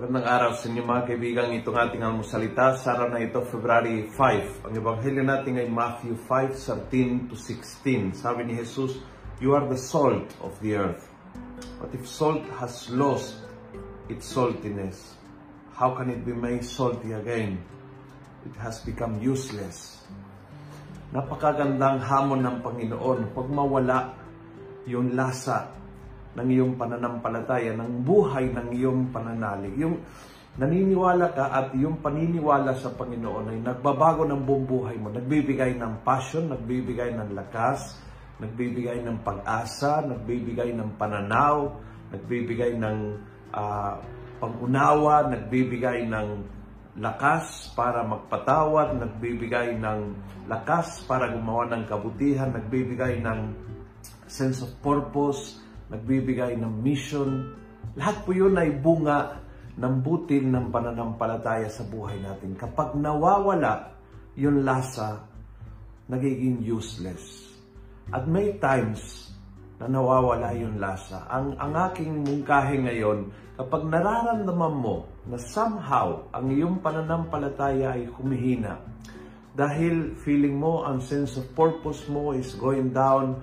araw sa inyo mga kaibigan. Itong ating almusalita sa araw na ito, February 5. Ang ebanghelyo natin ay Matthew 5:13 to 16. Sabi ni Jesus, You are the salt of the earth. But if salt has lost its saltiness, how can it be made salty again? It has become useless. Napakagandang hamon ng Panginoon. Pag mawala yung lasa ng iyong pananampalataya, ng buhay ng iyong pananalig. Yung naniniwala ka at yung paniniwala sa Panginoon ay nagbabago ng buong buhay mo. Nagbibigay ng passion, nagbibigay ng lakas, nagbibigay ng pag-asa, nagbibigay ng pananaw, nagbibigay ng uh, pangunawa, nagbibigay ng lakas para magpatawad, nagbibigay ng lakas para gumawa ng kabutihan, nagbibigay ng sense of purpose, nagbibigay ng mission. Lahat po yun ay bunga ng butil ng pananampalataya sa buhay natin. Kapag nawawala yung lasa, nagiging useless. At may times na nawawala yung lasa. Ang, ang aking mungkahe ngayon, kapag nararamdaman mo na somehow ang iyong pananampalataya ay humihina, dahil feeling mo ang sense of purpose mo is going down,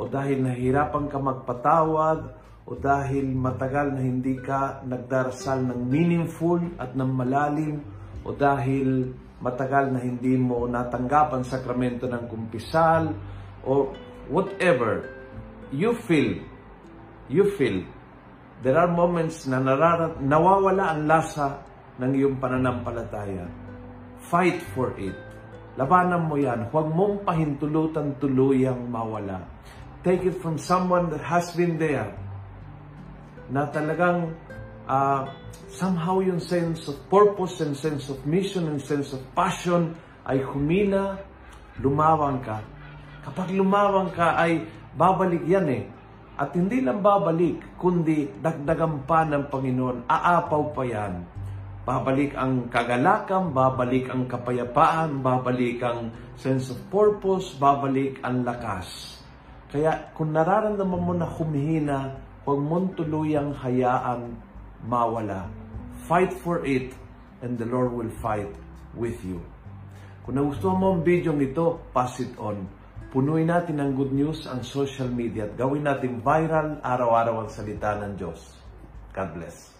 o dahil nahirapan ka magpatawad o dahil matagal na hindi ka nagdarasal ng meaningful at ng malalim o dahil matagal na hindi mo natanggap ang sakramento ng kumpisal o whatever you feel you feel there are moments na nararat nawawala ang lasa ng iyong pananampalataya. Fight for it. Labanan mo yan. Huwag mong pahintulutan tuluyang mawala take it from someone that has been there na talagang uh, somehow yung sense of purpose and sense of mission and sense of passion ay humina, lumawang ka. Kapag lumawang ka ay babalik yan eh. At hindi lang babalik, kundi dagdagan pa ng Panginoon, aapaw pa yan. Babalik ang kagalakan, babalik ang kapayapaan, babalik ang sense of purpose, babalik ang lakas. Kaya kung nararamdaman mo na humihina, huwag mong tuluyang hayaan mawala. Fight for it and the Lord will fight with you. Kung nagustuhan mo ang video ito, pass it on. Punuin natin ng good news ang social media at gawin natin viral araw-araw ang salita ng Diyos. God bless.